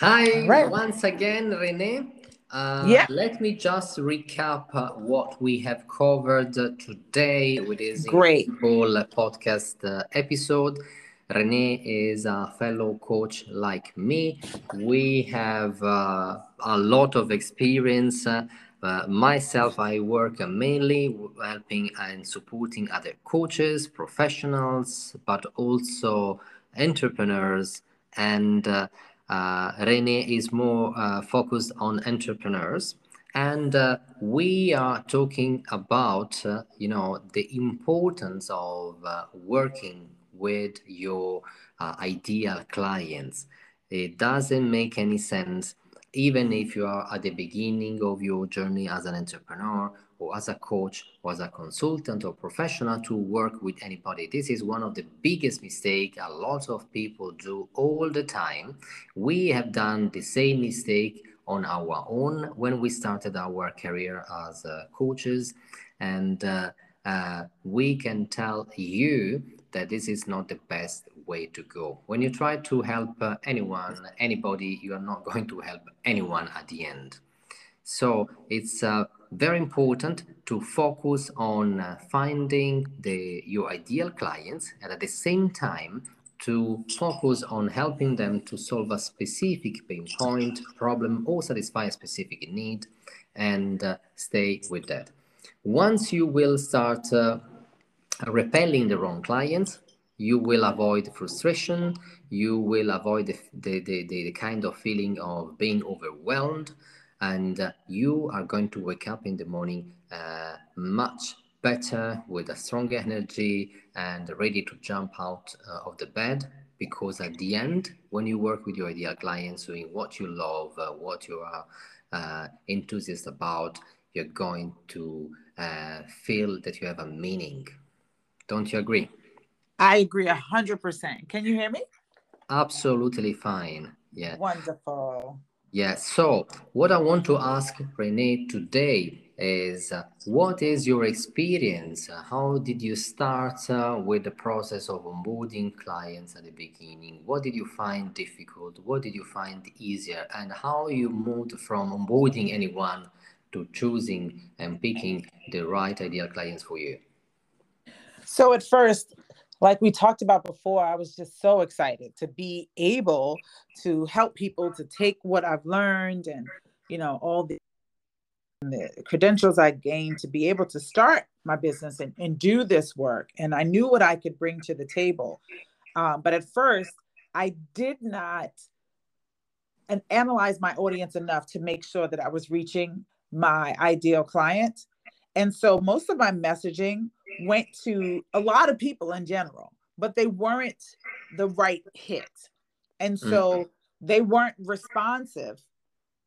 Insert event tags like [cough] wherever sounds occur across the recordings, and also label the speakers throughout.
Speaker 1: Hi, right. once again, Renee. Uh, yeah. Let me just recap uh, what we have covered uh, today with this
Speaker 2: great
Speaker 1: whole podcast uh, episode. Renee is a fellow coach like me. We have uh, a lot of experience. Uh, myself, I work mainly helping and supporting other coaches, professionals, but also entrepreneurs and uh, Renee is more uh, focused on entrepreneurs. And uh, we are talking about, uh, you know, the importance of uh, working with your uh, ideal clients. It doesn't make any sense, even if you are at the beginning of your journey as an entrepreneur or as a coach or as a consultant or professional to work with anybody. This is one of the biggest mistakes a lot of people do all the time. We have done the same mistake on our own when we started our career as uh, coaches and uh, uh, we can tell you that this is not the best way to go. When you try to help uh, anyone, anybody, you are not [laughs] going to help anyone at the end. So it's uh, very important to focus on uh, finding the your ideal clients and at the same time to focus on helping them to solve a specific pain point problem or satisfy a specific need and uh, stay with that. Once you will start uh, repelling the wrong clients you will avoid frustration you will avoid the, the, the, the kind of feeling of being overwhelmed and uh, you are going to wake up in the morning uh, much better with a stronger energy and ready to jump out uh, of the bed because at the end when you work with your ideal clients doing what you love uh, what you are uh, enthusiastic about you're going to uh, feel that you have a meaning. Don't you agree?
Speaker 2: I agree 100% can you hear me?
Speaker 1: Absolutely fine. Yeah.
Speaker 2: Wonderful
Speaker 1: yeah, so what I want to ask Renee today is uh, what is your experience? How did you start uh, with the process of onboarding clients at the beginning? What did you find difficult? What did you find easier? And how you moved from onboarding anyone to choosing and picking the right ideal clients for you?
Speaker 2: So at first, like we talked about before, I was just so excited to be able to help people to take what I've learned and, you know, all the, the credentials I gained to be able to start my business and, and do this work. And I knew what I could bring to the table. Um, but at first, I did not and analyze my audience enough to make sure that I was reaching my ideal client. And so most of my messaging went to a lot of people in general, but they weren't the right hit. And so mm-hmm. they weren't responsive.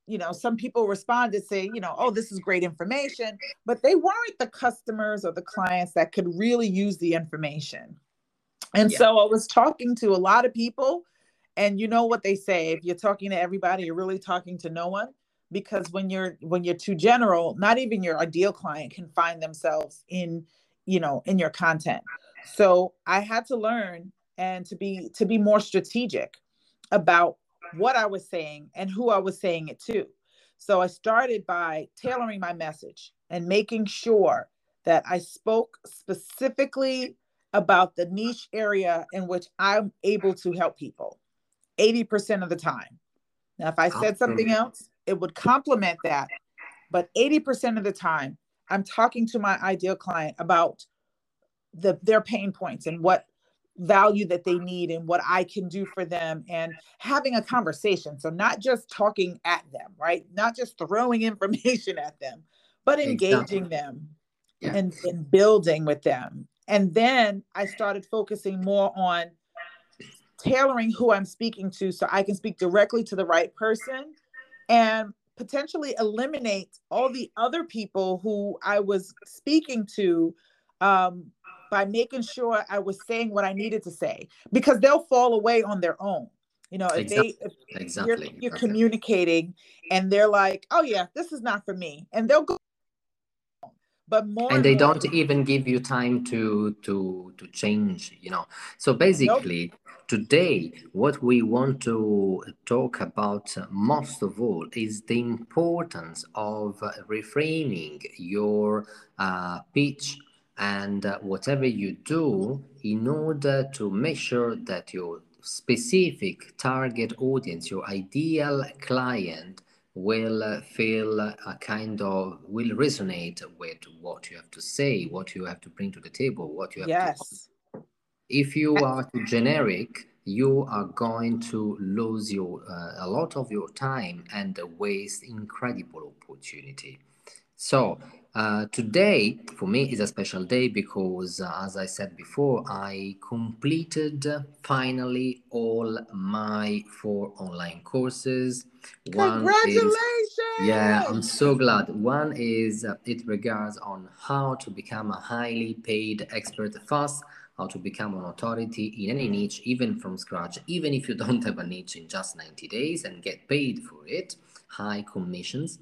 Speaker 2: You know, some people responded saying, you know, oh, this is great information, but they weren't the customers or the clients that could really use the information. And yeah. so I was talking to a lot of people, and you know what they say if you're talking to everybody, you're really talking to no one because when you're when you're too general not even your ideal client can find themselves in you know in your content. So i had to learn and to be to be more strategic about what i was saying and who i was saying it to. So i started by tailoring my message and making sure that i spoke specifically about the niche area in which i'm able to help people 80% of the time. Now if i said something else it would complement that but 80% of the time I'm talking to my ideal client about the their pain points and what value that they need and what I can do for them and having a conversation. So not just talking at them, right? Not just throwing [laughs] information at them, but engaging exactly. them yeah. and, and building with them. And then I started focusing more on tailoring who I'm speaking to so I can speak directly to the right person and potentially eliminate all the other people who I was speaking to um, by making sure I was saying what I needed to say because they'll fall away on their own. You know, if
Speaker 1: exactly.
Speaker 2: they if
Speaker 1: exactly.
Speaker 2: you're, you're communicating and they're like, "Oh yeah, this is not for me," and they'll go. But more
Speaker 1: and they
Speaker 2: more,
Speaker 1: don't even give you time to to to change you know so basically nope. today what we want to talk about most of all is the importance of reframing your uh, pitch and uh, whatever you do in order to make sure that your specific target audience your ideal client will feel a kind of will resonate with what you have to say what you have to bring to the table what you have
Speaker 2: yes.
Speaker 1: to if you are too generic you are going to lose your uh, a lot of your time and waste incredible opportunity. So uh, today for me is a special day because uh, as i said before i completed finally all my four online courses.
Speaker 2: Congratulations
Speaker 1: is, yeah i'm so glad. One is uh, it regards on how to become a highly paid expert fast how to become an authority in any niche even from scratch. Even if you don't have a niche in just 90 days and get paid for it high commissions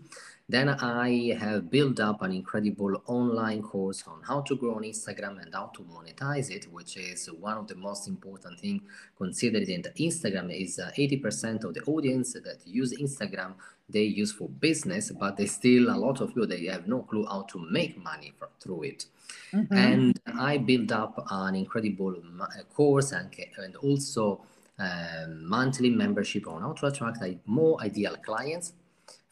Speaker 1: then I have built up an incredible online course on how to grow on Instagram and how to monetize it, which is one of the most important things considering that Instagram is 80% uh, of the audience that use Instagram they use for business, but there's still a lot of you they have no clue how to make money from, through it. Mm-hmm. And I built up an incredible uh, course and, and also uh, monthly membership on how to attract more ideal clients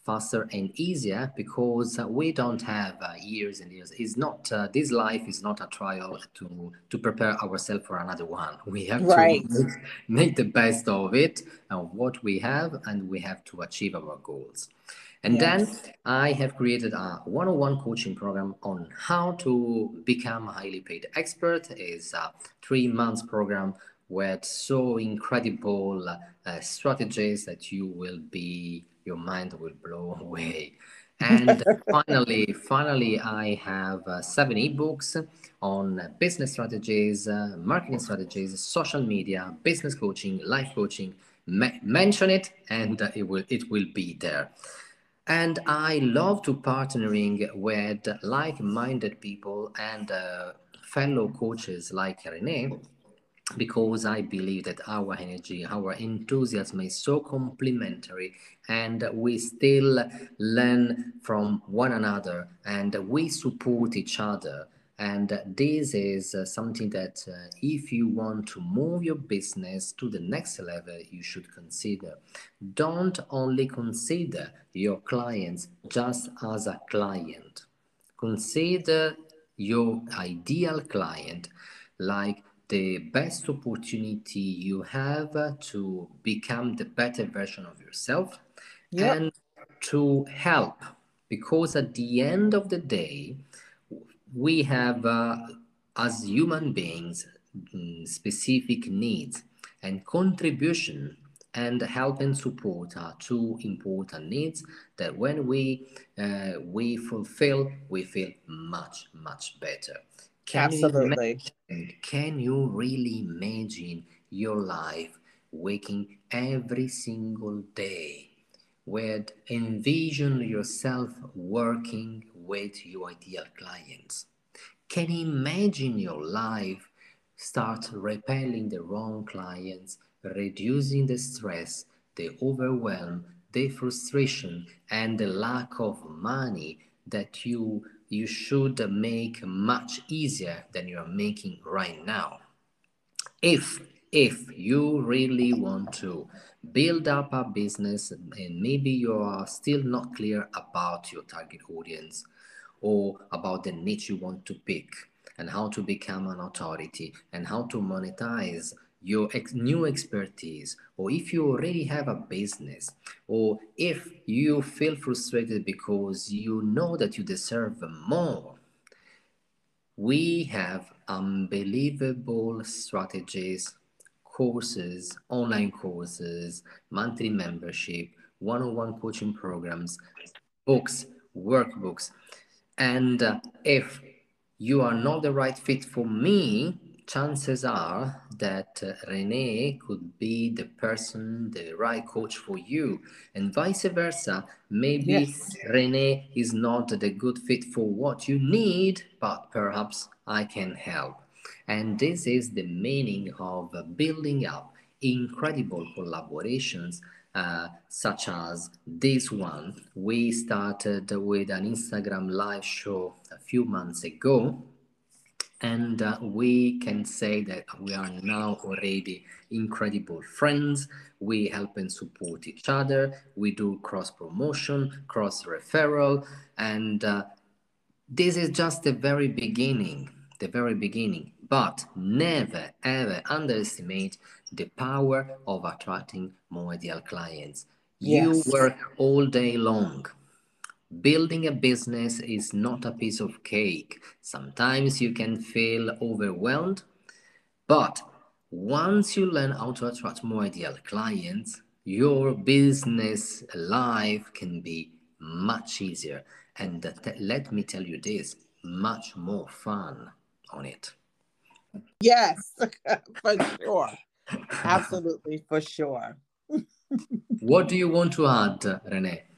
Speaker 1: faster and easier because uh, we don't have uh, years and years. It's not uh, this life is not a trial to to prepare ourselves for another one. [laughs] We have right. to make, make, the best of it and what we have, and we have to achieve our goals. And yes. then I have created a one-on-one coaching program on how to become a highly paid expert. is a three months program with so incredible uh, strategies that you will be your mind will blow [laughs] away. And finally, finally, I have uh, seven ebooks on business strategies, uh, marketing strategies, social media, business coaching, life coaching. Me- mention it, and uh, it will it will be there. And I love to partnering with like-minded people and uh, fellow coaches like Renee because I believe that our energy, our enthusiasm is so complementary and we still learn from one another and we support each other. And this is uh, something that uh, if you want to move your business to the next level, you should consider. Don't only consider your clients just as a client. Consider your ideal client like the best opportunity you have to become the better version of yourself yep. and to help because at the end of the day we have uh, as human beings mm, specific needs and contribution and help and support are two important needs that when we uh, we fulfill we feel much much better
Speaker 2: can Absolutely.
Speaker 1: You imagine, can you really imagine your life waking every single day with envision yourself working with your ideal clients? Can you imagine your life start repelling the wrong clients, reducing the stress, the overwhelm, the frustration, and the lack of money that you you should make much easier than you're making right now. If if you really want to build up a business and maybe you are still not clear about your target audience or about the niche you want to pick and how to become an authority and how to monetize your ex- new expertise, or if you already have a business, or if you feel frustrated because you know that you deserve more, we have unbelievable strategies, courses, online courses, monthly membership, one on one coaching programs, books, workbooks. And uh, if you are not the right fit for me, chances are that uh, Renee could be the person, the right coach for you, and vice versa. Maybe yes. Renee is not the good fit for what you need, but perhaps I can help. And this is the meaning of building up incredible collaborations uh, such as this one. We started with an Instagram live show a few months ago and uh, we can say that we are now already incredible friends. We help and support each other. We do cross promotion cross referral and uh, this is just the very beginning the very beginning. But never ever underestimate the power of attracting more ideal clients yes. you work all day long Building a business is not a piece of cake. Sometimes you can feel overwhelmed, but once you learn how to attract more ideal clients, your business life can be much easier. And let me tell you this much more fun on it.
Speaker 2: Yes, [laughs] for sure. Absolutely, for sure. [laughs]
Speaker 1: what do you want to add, Renee?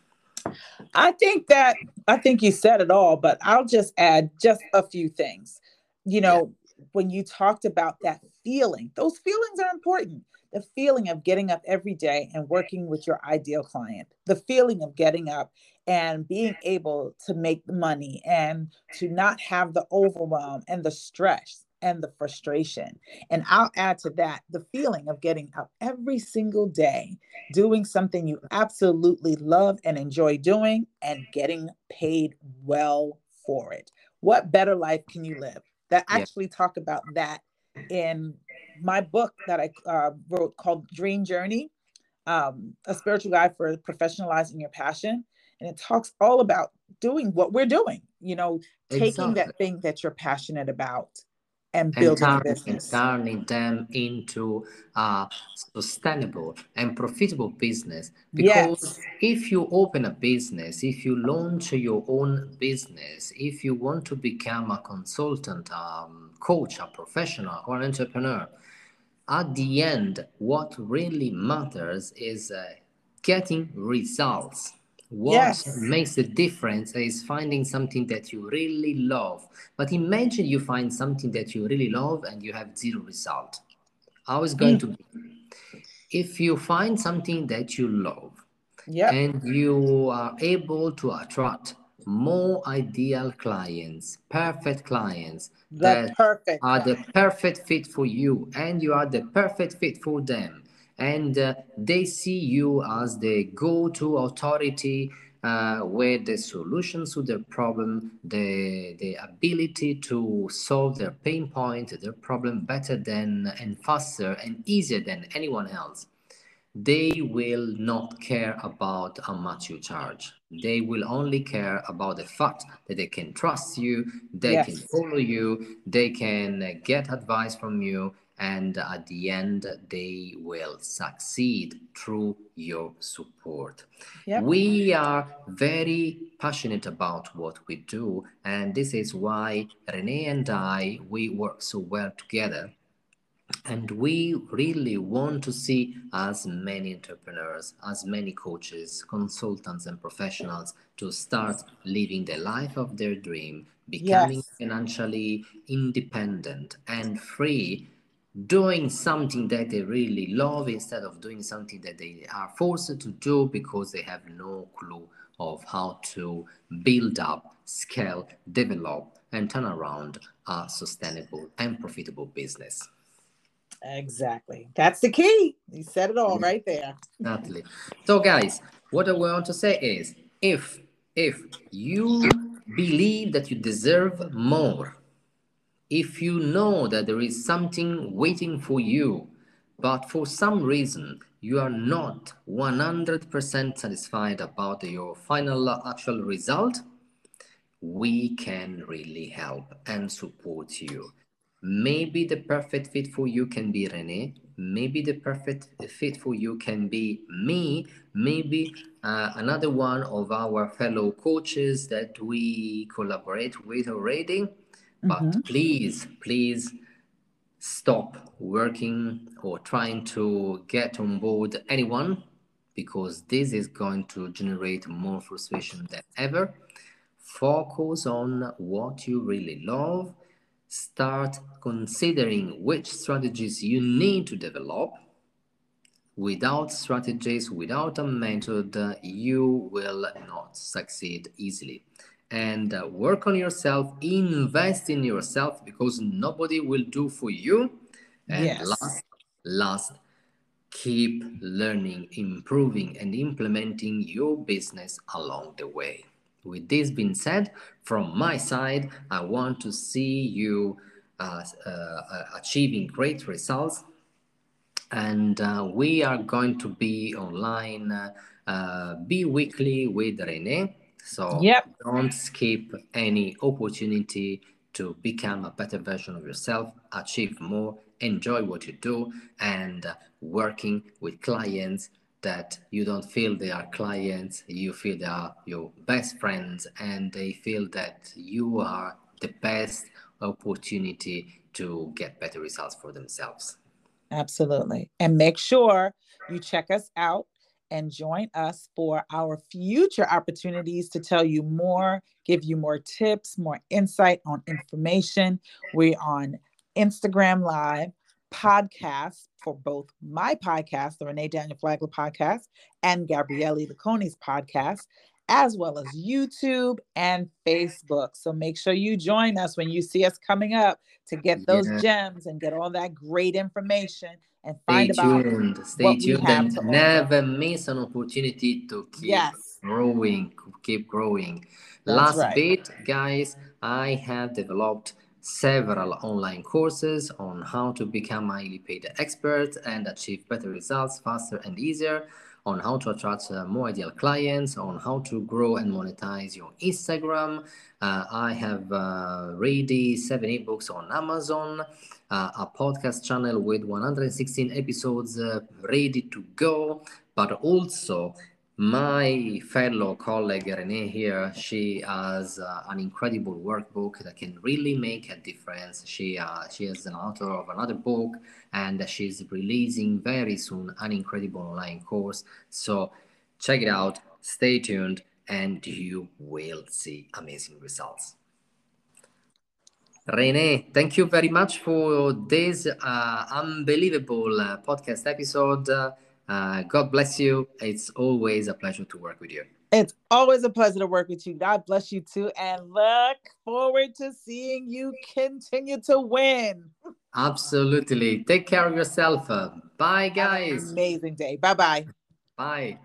Speaker 2: I think that I think you said it all, but I'll just add just a few things. You know, yeah. when you talked about that feeling, those feelings are important. The feeling of getting up every day and working with your ideal client, the feeling of getting up and being able to make the money and to not have the overwhelm and the stress and the frustration. And I'll add to that the feeling of getting up every single day, doing something you absolutely love and enjoy doing, and getting paid well for it. What better life can you live? That actually talk about that in my book that I uh, wrote called Dream Journey, um, a spiritual guide for professionalizing your passion. And it talks all about doing what we're doing, you know, taking exactly. that thing that you're passionate about and building and turning, business.
Speaker 1: turning them into a sustainable and profitable business. Because yes. if you open a business, if you launch your own business, if you want to become a consultant, um, coach, a professional, or an entrepreneur, at the end, what really matters is uh, getting results what yes. makes the difference is finding something that you really love. But imagine you find something that you really love and you have zero result. How is going mm. to be? If you find something that you love yep. and you are able to attract more ideal clients, perfect clients
Speaker 2: the that perfect.
Speaker 1: are the perfect fit for you, and you are the perfect fit for them and uh, they see you as the go-to authority uh, with the solutions to their problem, the, the ability to solve their pain point, their problem better than and faster and easier than anyone else. They will not care about how much you charge. They will only care about the fact that they can trust you, they yes. can follow you, they can get advice from you, and at the end they will succeed through your support yep. we are very passionate about what we do and this is why renee and i we work so well together and we really want to see as many entrepreneurs as many coaches consultants and professionals to start living the life of their dream becoming yes. financially independent and free doing something that they really love instead of doing something that they are forced to do because they have no clue of how to build up, scale, develop, and turn around a sustainable and profitable business.
Speaker 2: Exactly. That's the key. You said it all right there.
Speaker 1: Exactly. So, guys, what I want to say is if if you believe that you deserve more if you know that there is something waiting for you, but for some reason you are not 100% satisfied about your final actual result, we can really help and support you. Maybe the perfect fit for you can be Renee. Maybe the perfect fit for you can be me. Maybe uh, another one of our fellow coaches that we collaborate with already but mm-hmm. please, please stop working or trying to get on board anyone because this is going to generate more frustration than ever. Focus on what you really love. Start considering which strategies you need to develop. Without strategies, without a method, you will not succeed easily and uh, work on yourself, invest in yourself because nobody will do for you. And yes. last, last, keep learning, improving, and implementing your business along the way. With this being said, from my side, I want to see you uh, uh, achieving great results. And uh, we are going to be online uh, uh, bi weekly with Renee so yep. don't skip any opportunity to become a better version of yourself, achieve more, enjoy what you do, and working with clients that you don't feel they are clients, you feel they are your best friends, and they feel that you are the best opportunity to get better results for themselves.
Speaker 2: Absolutely. And make sure you check us out and join us for our future opportunities to tell you more, give you more tips, more insight on information. We're on Instagram Live, podcast for both my podcast, the Renee Daniel Flagler podcast, and Gabriele Laconi's podcast, as well as YouTube and Facebook. So make sure you join us when you see us coming up to get those yeah. gems and get all that great information and find
Speaker 1: Stay
Speaker 2: about
Speaker 1: tuned. Stay tuned and never miss an opportunity to keep yes. growing, keep growing. That's Last right. bit, guys, I have developed several online courses on how to become highly paid expert and achieve better results faster and easier on how to attract uh, more ideal clients, on how to grow and monetize your Instagram. Uh, I have uh, ready seven ebooks on Amazon uh, a podcast channel with 116 episodes uh, ready to go, but also my fellow colleague Renee here, she has uh, an incredible workbook that can really make a difference. She uh, she is an author of another book, and she's releasing very soon an incredible online course. So check it out. Stay tuned, and you will see amazing results. Renee, thank you very much for this uh, unbelievable uh, podcast episode. Uh, God bless you. It's always a pleasure to work with you.
Speaker 2: It's always a pleasure to work with you. God bless you too. And look forward to seeing you continue to win.
Speaker 1: Absolutely. Take care of yourself. Bye, guys.
Speaker 2: amazing day. Bye-bye.
Speaker 1: Bye.